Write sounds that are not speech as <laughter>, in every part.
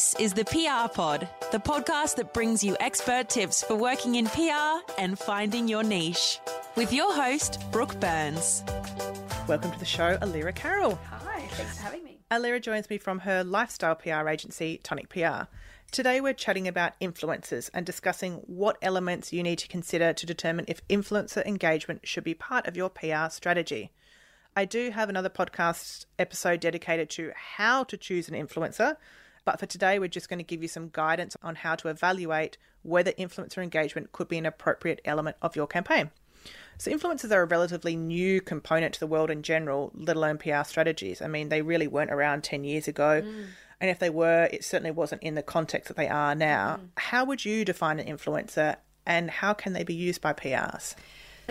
This is the PR Pod, the podcast that brings you expert tips for working in PR and finding your niche. With your host, Brooke Burns. Welcome to the show, Allira Carroll. Hi, thanks for having me. Allira joins me from her lifestyle PR agency, Tonic PR. Today, we're chatting about influencers and discussing what elements you need to consider to determine if influencer engagement should be part of your PR strategy. I do have another podcast episode dedicated to how to choose an influencer, but for today, we're just going to give you some guidance on how to evaluate whether influencer engagement could be an appropriate element of your campaign. So, influencers are a relatively new component to the world in general, let alone PR strategies. I mean, they really weren't around 10 years ago. Mm. And if they were, it certainly wasn't in the context that they are now. Mm. How would you define an influencer and how can they be used by PRs?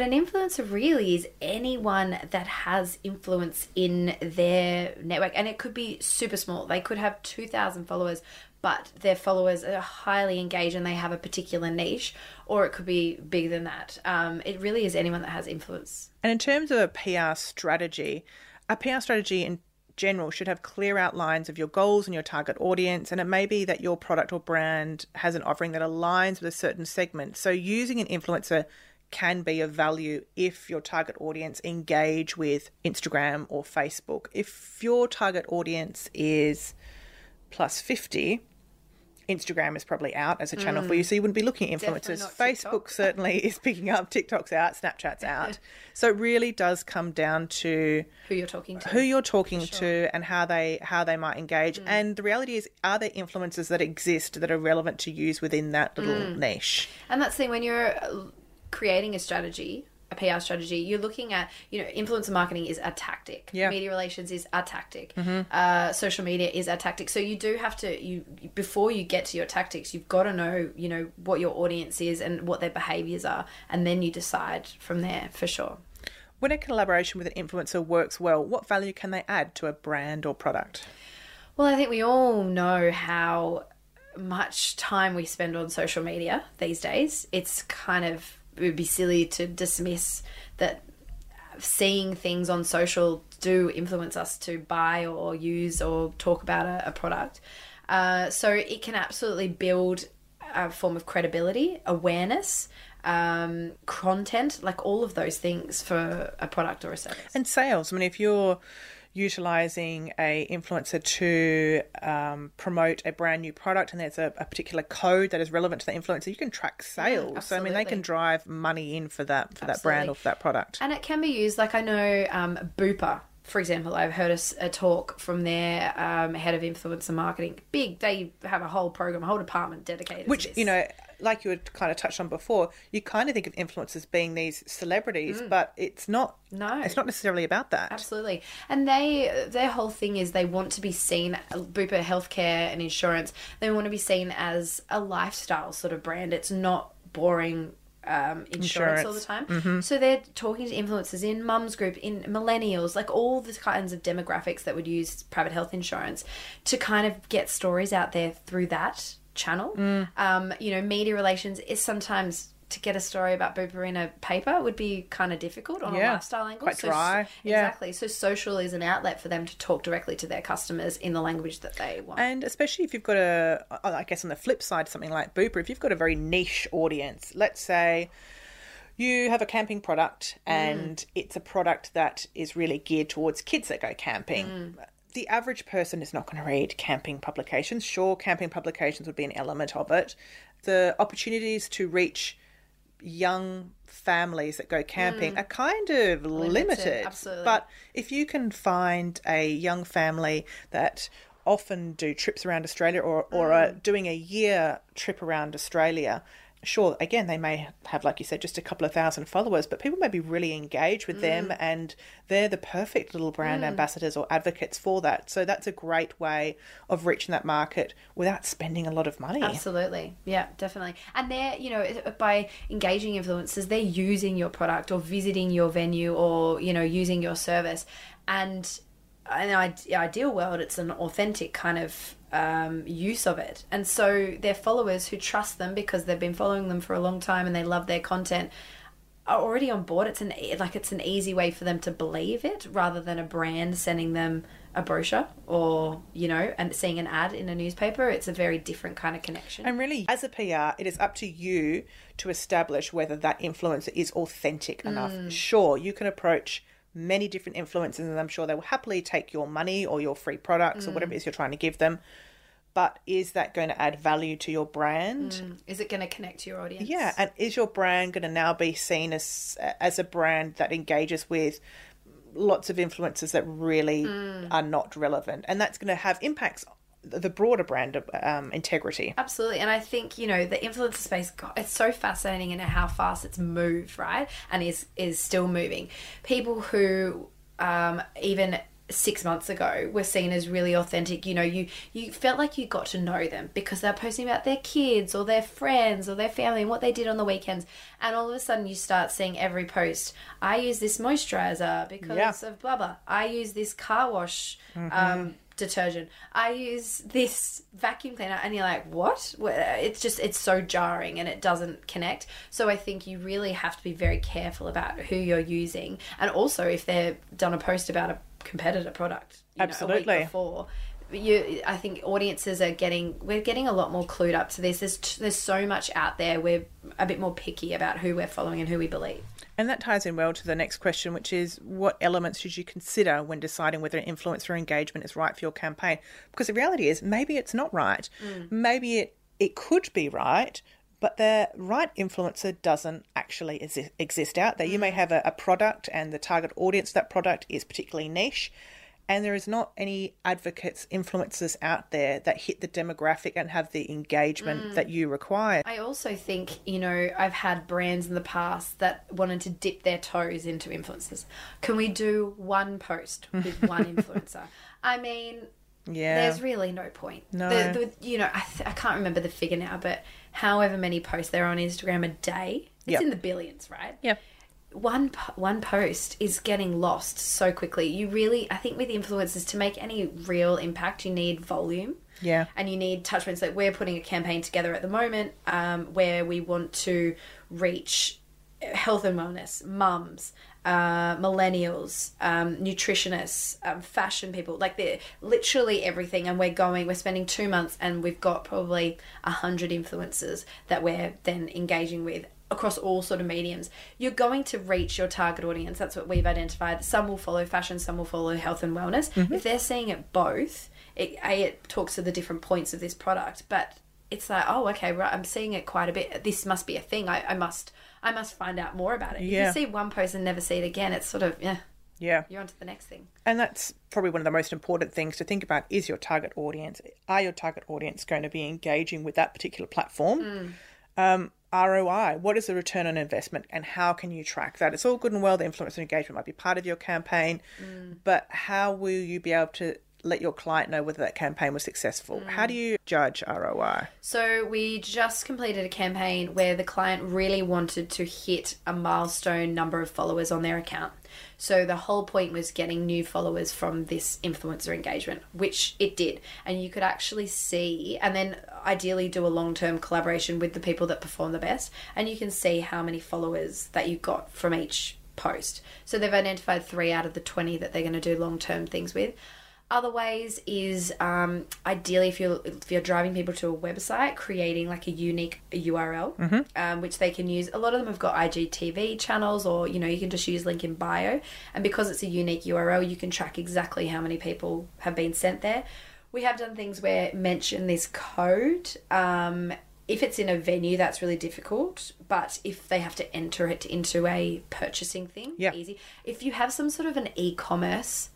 An influencer really is anyone that has influence in their network, and it could be super small. They could have 2,000 followers, but their followers are highly engaged and they have a particular niche, or it could be bigger than that. Um, it really is anyone that has influence. And in terms of a PR strategy, a PR strategy in general should have clear outlines of your goals and your target audience. And it may be that your product or brand has an offering that aligns with a certain segment. So using an influencer can be of value if your target audience engage with Instagram or Facebook. If your target audience is plus 50, Instagram is probably out as a channel mm. for you, so you wouldn't be looking at influencers. Facebook certainly is picking up, TikTok's out, Snapchat's out. <laughs> so it really does come down to who you're talking to, who you're talking sure. to, and how they how they might engage. Mm. And the reality is, are there influencers that exist that are relevant to use within that little mm. niche? And that's the thing when you're creating a strategy a PR strategy, you're looking at, you know, influencer marketing is a tactic. Yeah. Media relations is a tactic. Mm-hmm. Uh, social media is a tactic. So you do have to, you before you get to your tactics, you've got to know, you know, what your audience is and what their behaviors are, and then you decide from there for sure. When a collaboration with an influencer works well, what value can they add to a brand or product? Well, I think we all know how much time we spend on social media these days. It's kind of it would be silly to dismiss that seeing things on social do influence us to buy or use or talk about a, a product. Uh, so it can absolutely build a form of credibility, awareness, um, content, like all of those things for a product or a service. And sales. I mean, if you're utilizing a influencer to um, promote a brand new product and there's a, a, particular code that is relevant to the influencer you can track sales yeah, so i mean they can drive money in for that for absolutely. that brand or for that product and it can be used like i know um, Bupa for example, I've heard a, a talk from their um, head of influencer marketing. Big, they have a whole program, a whole department dedicated. Which you know, like you had kind of touched on before, you kind of think of influencers being these celebrities, mm. but it's not. No, it's not necessarily about that. Absolutely, and they their whole thing is they want to be seen. Bupa Healthcare and Insurance, they want to be seen as a lifestyle sort of brand. It's not boring um, insurance, insurance, all the time. Mm-hmm. So they're talking to influencers in mums group, in millennials, like all the kinds of demographics that would use private health insurance to kind of get stories out there through that channel. Mm. Um, you know, media relations is sometimes to get a story about Bupa in a paper would be kind of difficult on yeah, a lifestyle angle. Quite dry. So, yeah. Exactly. So social is an outlet for them to talk directly to their customers in the language that they want. And especially if you've got a, I guess on the flip side, something like Bupa, if you've got a very niche audience, let's say you have a camping product and mm. it's a product that is really geared towards kids that go camping. Mm the average person is not going to read camping publications. Sure, camping publications would be an element of it. The opportunities to reach young families that go camping mm. are kind of limited. limited. Absolutely. But if you can find a young family that often do trips around Australia or, or mm. are doing a year trip around Australia sure, again, they may have, like you said, just a couple of thousand followers, but people may be really engaged with mm. them and they're the perfect little brand mm. ambassadors or advocates for that. So that's a great way of reaching that market without spending a lot of money. Absolutely. Yeah, definitely. And they're, you know, by engaging influencers, they're using your product or visiting your venue or, you know, using your service. And in an ideal world, it's an authentic kind of um, use of it. And so their followers who trust them because they've been following them for a long time and they love their content are already on board. It's an like it's an easy way for them to believe it rather than a brand sending them a brochure or you know and seeing an ad in a newspaper it's a very different kind of connection And really, as a PR, it is up to you to establish whether that influencer is authentic enough. Sure, you can approach many different influencers, and I'm sure they will happily take your money or your free products or whatever mm. it is you're trying to give them. But is that going to add value to your brand? Mm. is it going to connect to your audience? Yeah, and is your brand going to now be seen as as a brand that engages with lots of influencers that really mm. are not relevant, and that's going to have impacts the broader brand um, integrity. Absolutely. And I think, you know, the influencer space, God, it's so fascinating in how fast it's moved, right? And is is still moving. People who um, even six months ago were seen as really authentic. You know, you you felt like you got to know them because they're posting about their kids or their friends or their family and what they did on the weekends. And all of a sudden you start seeing every post. I use this moisturizer because Yeah. of blah blah. I use this car wash um, detergent. I use this vacuum cleaner, and you're like, what? It's just it's so jarring, and it doesn't connect. So I think you really have to be very careful about who you're using, and also if they've done a post about a competitor product, you know, a Absolutely. week before. You, I think audiences are getting we're getting a lot more clued up to this. There's there's so much out there. We're a bit more picky about who we're following and who we believe. And that ties in well to the next question, which is what elements should you consider when deciding whether an influencer engagement is right for your campaign? Because the reality is maybe it's not right. Mm. Maybe it, it could be right, but the right influencer doesn't actually exist out there. You may mm. have a, a product and the target audience of that product is particularly niche. And there is not any advocates, influencers out there that hit the demographic and have the engagement mm. that you require. I also think, you know, I've had brands in the past that wanted to dip their toes into influencers. Can we do one post <laughs> with one influencer? I mean, Yeah. there's really no point. No. The, the, you know, I, th- I can't remember the figure now, but however many posts they're on Instagram a day, it's Yep. in the billions, right? yeah. One one post is getting lost so quickly. You really, I think, with influencers to make any real impact, you need volume. Yeah. And you need touch points. Like we're putting a campaign together at the moment, um, where we want to reach health and wellness, mums, uh, millennials, um, nutritionists, um, fashion people, like they're literally everything. And we're going, we're spending two months, and we've got probably a hundred influencers that we're then engaging with across all sort of mediums. You're going to reach your target audience. That's what we've identified. Some will follow fashion, some will follow health and wellness. If they're seeing it both, it, a it talks to the different points of this product, but it's like, oh, okay, right, I'm seeing it quite a bit. This must be a thing. I, I must, I must find out more about it. Yeah. If you see one post and never see it again, it's sort of, yeah, Yeah. you're on to the next thing. And that's probably one of the most important things to think about is your target audience. Are your target audience going to be engaging with that particular platform? Um, ROI, what is the return on investment and how can you track that? It's all good and well that influencer engagement might be part of your campaign, mm. but how will you be able to let your client know whether that campaign was successful? How do mm. you judge ROI? So we just completed a campaign where the client really wanted to hit a milestone number of followers on their account. So the whole point was getting new followers from this influencer engagement, which it did. And you could actually see and then ideally do a long-term collaboration with the people that perform the best and you can see how many followers that you got from each post. So they've identified 3 out of the 20 that they're going to do long-term things with. Other ways is um, ideally if you're if you're driving people to a website, creating like a unique URL, um, which they can use. A lot of them have got IGTV channels, or you know you can just use link in bio, and because it's a unique URL, you can track exactly how many people have been sent there. We have done things where mention this code. Um, if it's in a venue, that's really difficult. But if they have to enter it into a purchasing thing, Yeah. easy. If you have some sort of an e-commerce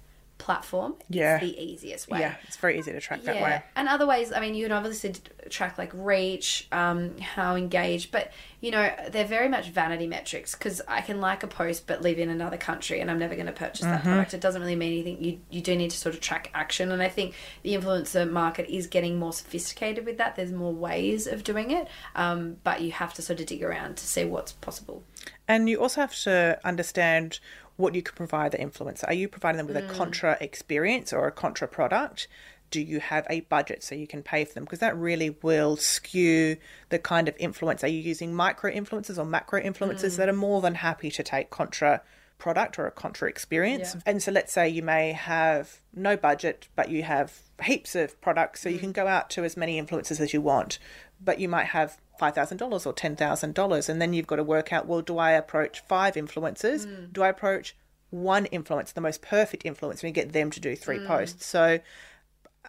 platform, Yeah. it's the easiest way. Yeah, it's very easy to track that way. And other ways, I mean, you can obviously track like reach, um, how engaged, but you know, they're very much vanity metrics because I can like a post but live in another country and I'm never going to purchase that product. It doesn't really mean anything. You, you do need to sort of track action. And I think the influencer market is getting more sophisticated with that. There's more ways of doing it, um, but you have to sort of dig around to see what's possible. And you also have to understand what you can provide the influencer. Are you providing them with a mm. contra experience or a contra product? Do you have a budget so you can pay for them? Because that really will skew the kind of influence. Are you using micro influencers or macro influencers mm. that are more than happy to take contra product or a contra experience. Yeah. And so let's say you may have no budget, but you have heaps of products, so you mm. can go out to as many influencers as you want, but you might have $5,000 or $10,000. And then you've got to work out well, do I approach five influencers? Do I approach one influencer, the most perfect influencer, and get them to do three posts? So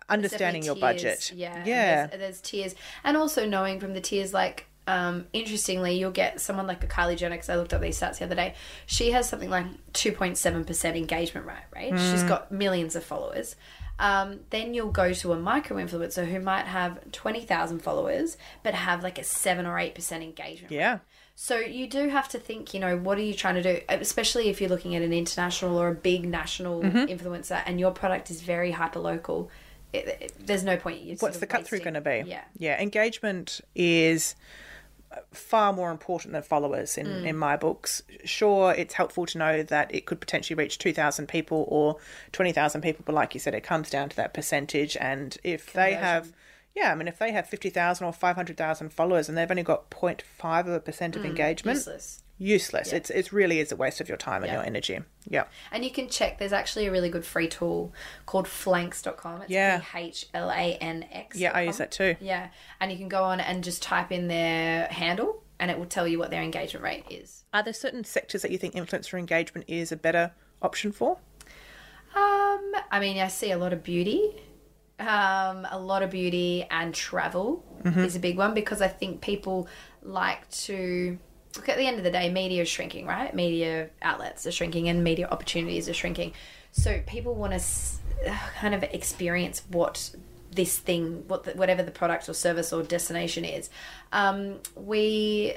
understanding your budget. Yeah. Yeah. There's, there's tiers. And also knowing from the tiers, like, um, interestingly, you'll get someone like a Kylie Jenner, because I looked up these stats the other day. She has something like 2.7% engagement rate, right? She's Mm. got millions of followers. Um, then you'll go to a micro influencer who might have 20,000 followers, but have like a 7 or 8% engagement. Yeah. So you do have to think, you know, what are you trying to do? Especially if you're looking at an international or a big national Mm-hmm. influencer, and your product is very hyper local. There's no point. You What's the cut through going to be? Yeah. Yeah. Engagement is far more important than followers in, Mm. in my books. Sure, it's helpful to know that it could potentially reach 2,000 people or 20,000 people, but like you said, it comes down to that percentage. And if they have, yeah, I mean, if they have 50,000 or 500,000 followers and they've only got 0.5 of a percent of engagement, Mm, Useless. useless. It's It really is a waste of your time and Yeah. your energy. Yeah. And you can check. There's actually a really good free tool called Phlanx.com. It's Yeah. H L A N X. Yeah, I use that too. Yeah, and you can go on and just type in their handle, and it will tell you what their engagement rate is. Are there certain sectors that you think influencer engagement is a better option for? Um, I mean, I see a lot of beauty. Um, a lot of beauty and travel is a big one because I think people like to look at the end of the day, media is shrinking, right? Media outlets are shrinking and media opportunities are shrinking. So people want to kind of experience what this thing, what the, whatever the product or service or destination is. Um, we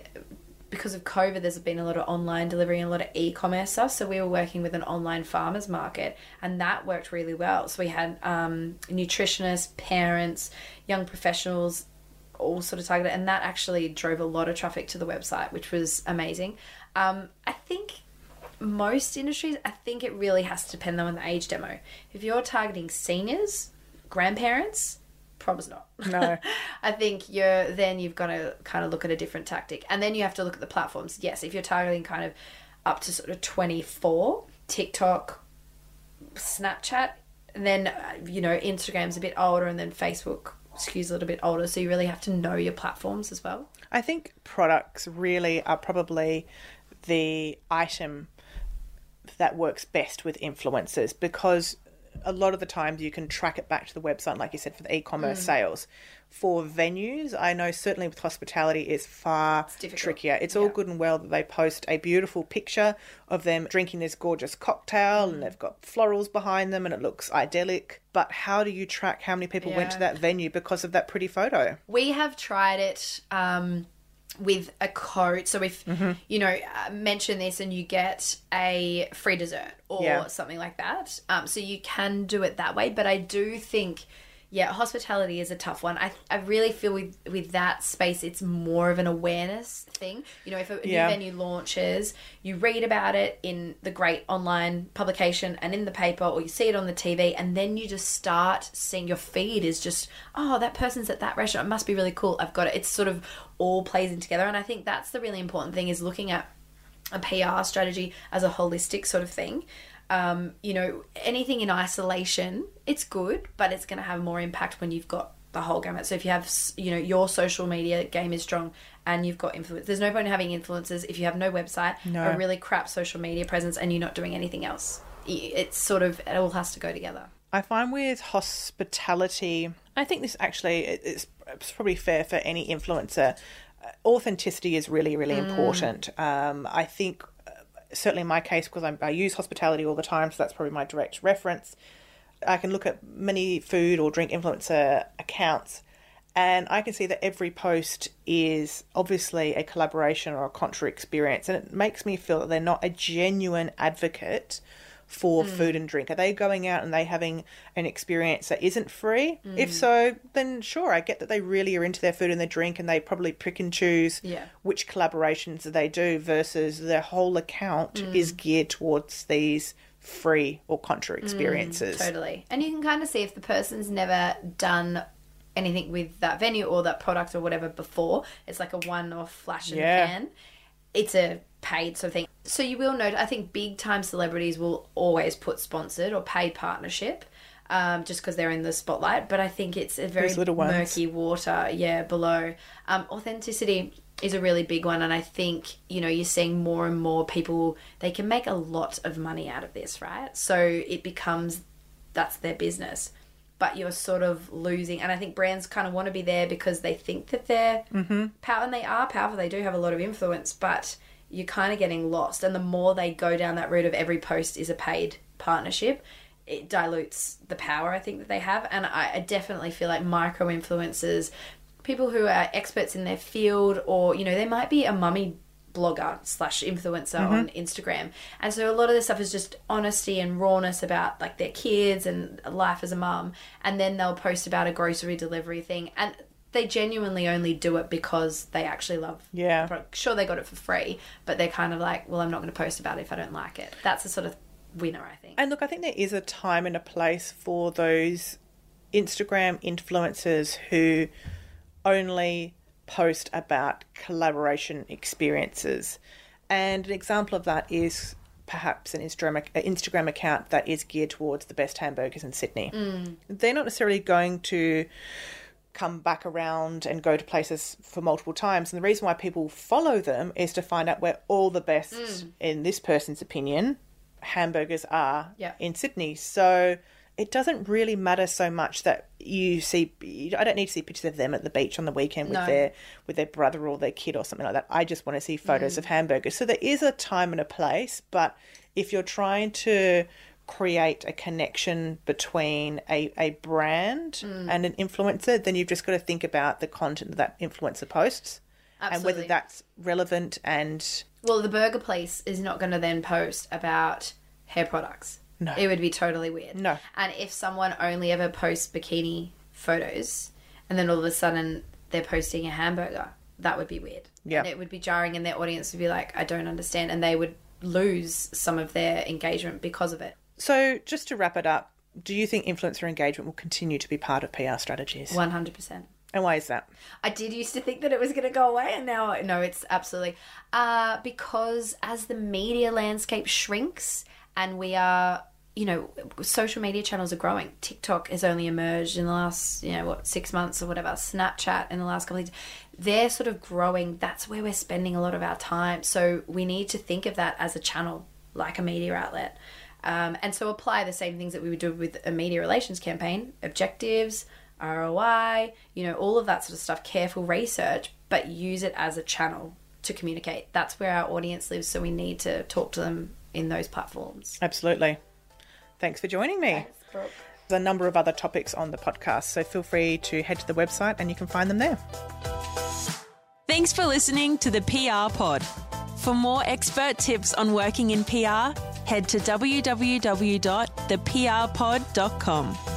because of COVID, there's been a lot of online delivery and a lot of e-commerce stuff. So we were working with an online farmers market, and that worked really well. So we had um, nutritionists, parents, young professionals, all sort of targeted, and that actually drove a lot of traffic to the website, which was amazing. Um, I think most industries, I think it really has to depend on the age demo. If you're targeting seniors, grandparents, probably not. No. <laughs> I think you're then you've got to kind of look at a different tactic, and then you have to look at the platforms. Yes, if you're targeting kind of up to sort of 24, TikTok, Snapchat, and then uh, you know Instagram's a bit older, and then Facebook skews a little bit older. So you really have to know your platforms as well. I think products really are probably the item that works best with influencers because a lot of the times you can track it back to the website, like you said, for the e-commerce sales. For venues, I know certainly with hospitality it's far difficult. trickier. It's all good and well that they post a beautiful picture of them drinking this gorgeous cocktail and they've got florals behind them and it looks idyllic. But how do you track how many people went to that venue because of that pretty photo? We have tried it um, with a code. So if you know uh, mention this and you get a free dessert or Yeah. something like that, um, so you can do it that way. But I do think. Yeah, hospitality is a tough one. I, I really feel with with that space, it's more of an awareness thing. You know, if a Yeah. new venue launches, you read about it in the great online publication and in the paper, or you see it on the TV, and then you just start seeing your feed is just, oh, that person's at that restaurant. It must be really cool. I've got it. It's sort of all plays in together, and I think that's the really important thing is looking at a PR strategy as a holistic sort of thing. Um, you know, anything in isolation, it's good, but it's going to have more impact when you've got the whole gamut. So if you have, you know, your social media game is strong and you've got influence, there's no point in having influencers if you have no website, No. a really crap social media presence, and you're not doing anything else. It's sort of it all has to go together. I find with hospitality, I think this actually it- it's, it's probably fair for any influencer. Uh, Authenticity is really, really important. Um, I think, certainly in my case, because I'm, I use hospitality all the time, so that's probably my direct reference. I can look at many food or drink influencer accounts, and I can see that every post is obviously a collaboration or a contra experience, and it makes me feel that they're not a genuine advocate for mm. food and drink. Are they going out and they having an experience that isn't free? If mm. so, then sure, I get that they really are into their food and their drink, and they probably pick and choose Yeah. which collaborations they do versus their whole account mm. is geared towards these free or contra experiences. Totally. And you can kind of see if the person's never done anything with that venue or that product or whatever before. It's like a one off flash in Yeah. the pan. It's a paid sort of thing. So you will note, I think big time celebrities will always put sponsored or paid partnership. Um, just because they're in the spotlight, but I think it's a very murky water, yeah, below. Um, authenticity is a really big one, and I think you know you're seeing more and more people they can make a lot of money out of this, right? So it becomes that's their business, but you're sort of losing. And I think brands kind of want to be there because they think that they're power, and they are powerful. They do have a lot of influence, but you're kind of getting lost. And the more they go down that route of every post is a paid partnership, it dilutes the power I think that they have. And I, I definitely feel like micro influencers, people who are experts in their field, or you know, they might be a mummy blogger slash influencer on mm-hmm. Instagram. And so a lot of this stuff is just honesty and rawness about like their kids and life as a mum. And then they'll post about a grocery delivery thing. And they genuinely only do it because they actually love Yeah. the. Sure, they got it for free, but they're kind of like, well, I'm not going to post about it if I don't like it. That's a sort of winner, I think. And look, I think there is a time and a place for those Instagram influencers who only post about collaboration experiences. And an example of that is perhaps an Instagram, an Instagram account that is geared towards the best hamburgers in Sydney. Mm. They're not necessarily going to come back around and go to places for multiple times. And the reason why people follow them is to find out where all the best, mm. in this person's opinion, hamburgers are Yeah. in Sydney. So it doesn't really matter so much that you see. I don't need to see pictures of them at the beach on the weekend with No. their with their brother or their kid or something like that. I just want to see photos mm. of hamburgers. So there is a time and a place, but if you're trying to create a connection between a, a brand mm. and an influencer, then you've just got to think about the content that influencer posts and whether that's relevant and Well, the burger place is not going to then post about hair products. No. It would be totally weird. No. And if someone only ever posts bikini photos and then all of a sudden they're posting a hamburger, that would be weird. Yeah. And it would be jarring and their audience would be like, I don't understand. And they would lose some of their engagement because of it. So, just to wrap it up, do you think influencer engagement will continue to be part of PR strategies? 100%. And why is that? I did used to think that it was going to go away, and now no, it's absolutely uh, because as the media landscape shrinks, and we are, you know, social media channels are growing. TikTok has only emerged in the last, you know, what six months or whatever. Snapchat in the last couple of years, they're sort of growing. That's where we're spending a lot of our time. So we need to think of that as a channel, like a media outlet. Um, and so apply the same things that we would do with a media relations campaign objectives ROI, you know, all of that sort of stuff, careful research, but use it as a channel to communicate. That's where our audience lives, so we need to talk to them in those platforms. Absolutely. Thanks for joining me. There's a number of other topics on the podcast, so feel free to head to the website and you can find them there. Thanks for listening to the PR Pod. For more expert tips on working in PR, head to www.theprpod.com.